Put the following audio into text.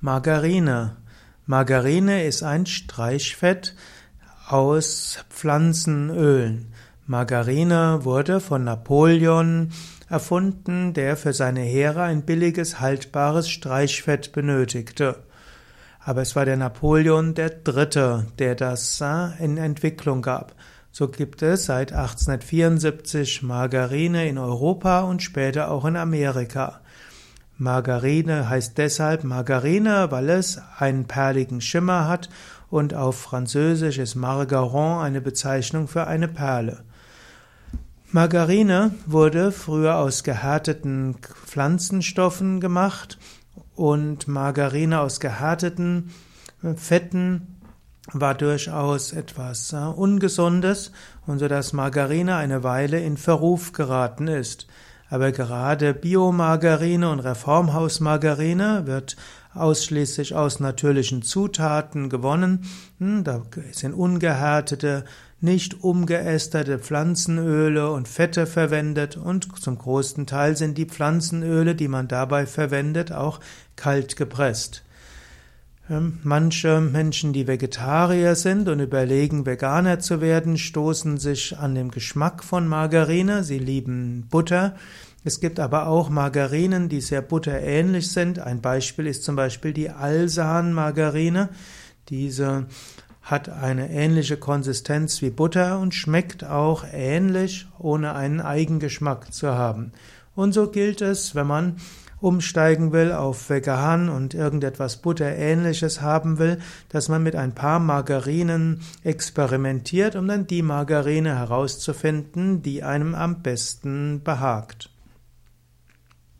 Margarine. Margarine ist ein Streichfett aus Pflanzenölen. Margarine wurde von Napoleon erfunden, der für seine Heere ein billiges, haltbares Streichfett benötigte. Aber es war der Napoleon der Dritte, der das äh, in Entwicklung gab. So gibt es seit 1874 Margarine in Europa und später auch in Amerika. Margarine heißt deshalb Margarine, weil es einen perligen Schimmer hat und auf Französisch ist Margaron eine Bezeichnung für eine Perle. Margarine wurde früher aus gehärteten Pflanzenstoffen gemacht und Margarine aus gehärteten Fetten war durchaus etwas äh, Ungesundes und so dass Margarine eine Weile in Verruf geraten ist. Aber gerade Biomargarine und Reformhausmargarine wird ausschließlich aus natürlichen Zutaten gewonnen. Hm, da sind ungehärtete, nicht umgeästerte Pflanzenöle und Fette verwendet und zum großen Teil sind die Pflanzenöle, die man dabei verwendet, auch kalt gepresst. Ähm, manche Menschen, die Vegetarier sind und überlegen, Veganer zu werden, stoßen sich an dem Geschmack von Margarine. Sie lieben Butter. Es gibt aber auch Margarinen, die sehr butterähnlich sind. Ein Beispiel ist zum Beispiel die Alsan-Margarine. Diese hat eine ähnliche Konsistenz wie Butter und schmeckt auch ähnlich, ohne einen Eigengeschmack zu haben. Und so gilt es, wenn man umsteigen will auf vegan und irgendetwas Butterähnliches haben will, dass man mit ein paar Margarinen experimentiert, um dann die Margarine herauszufinden, die einem am besten behagt.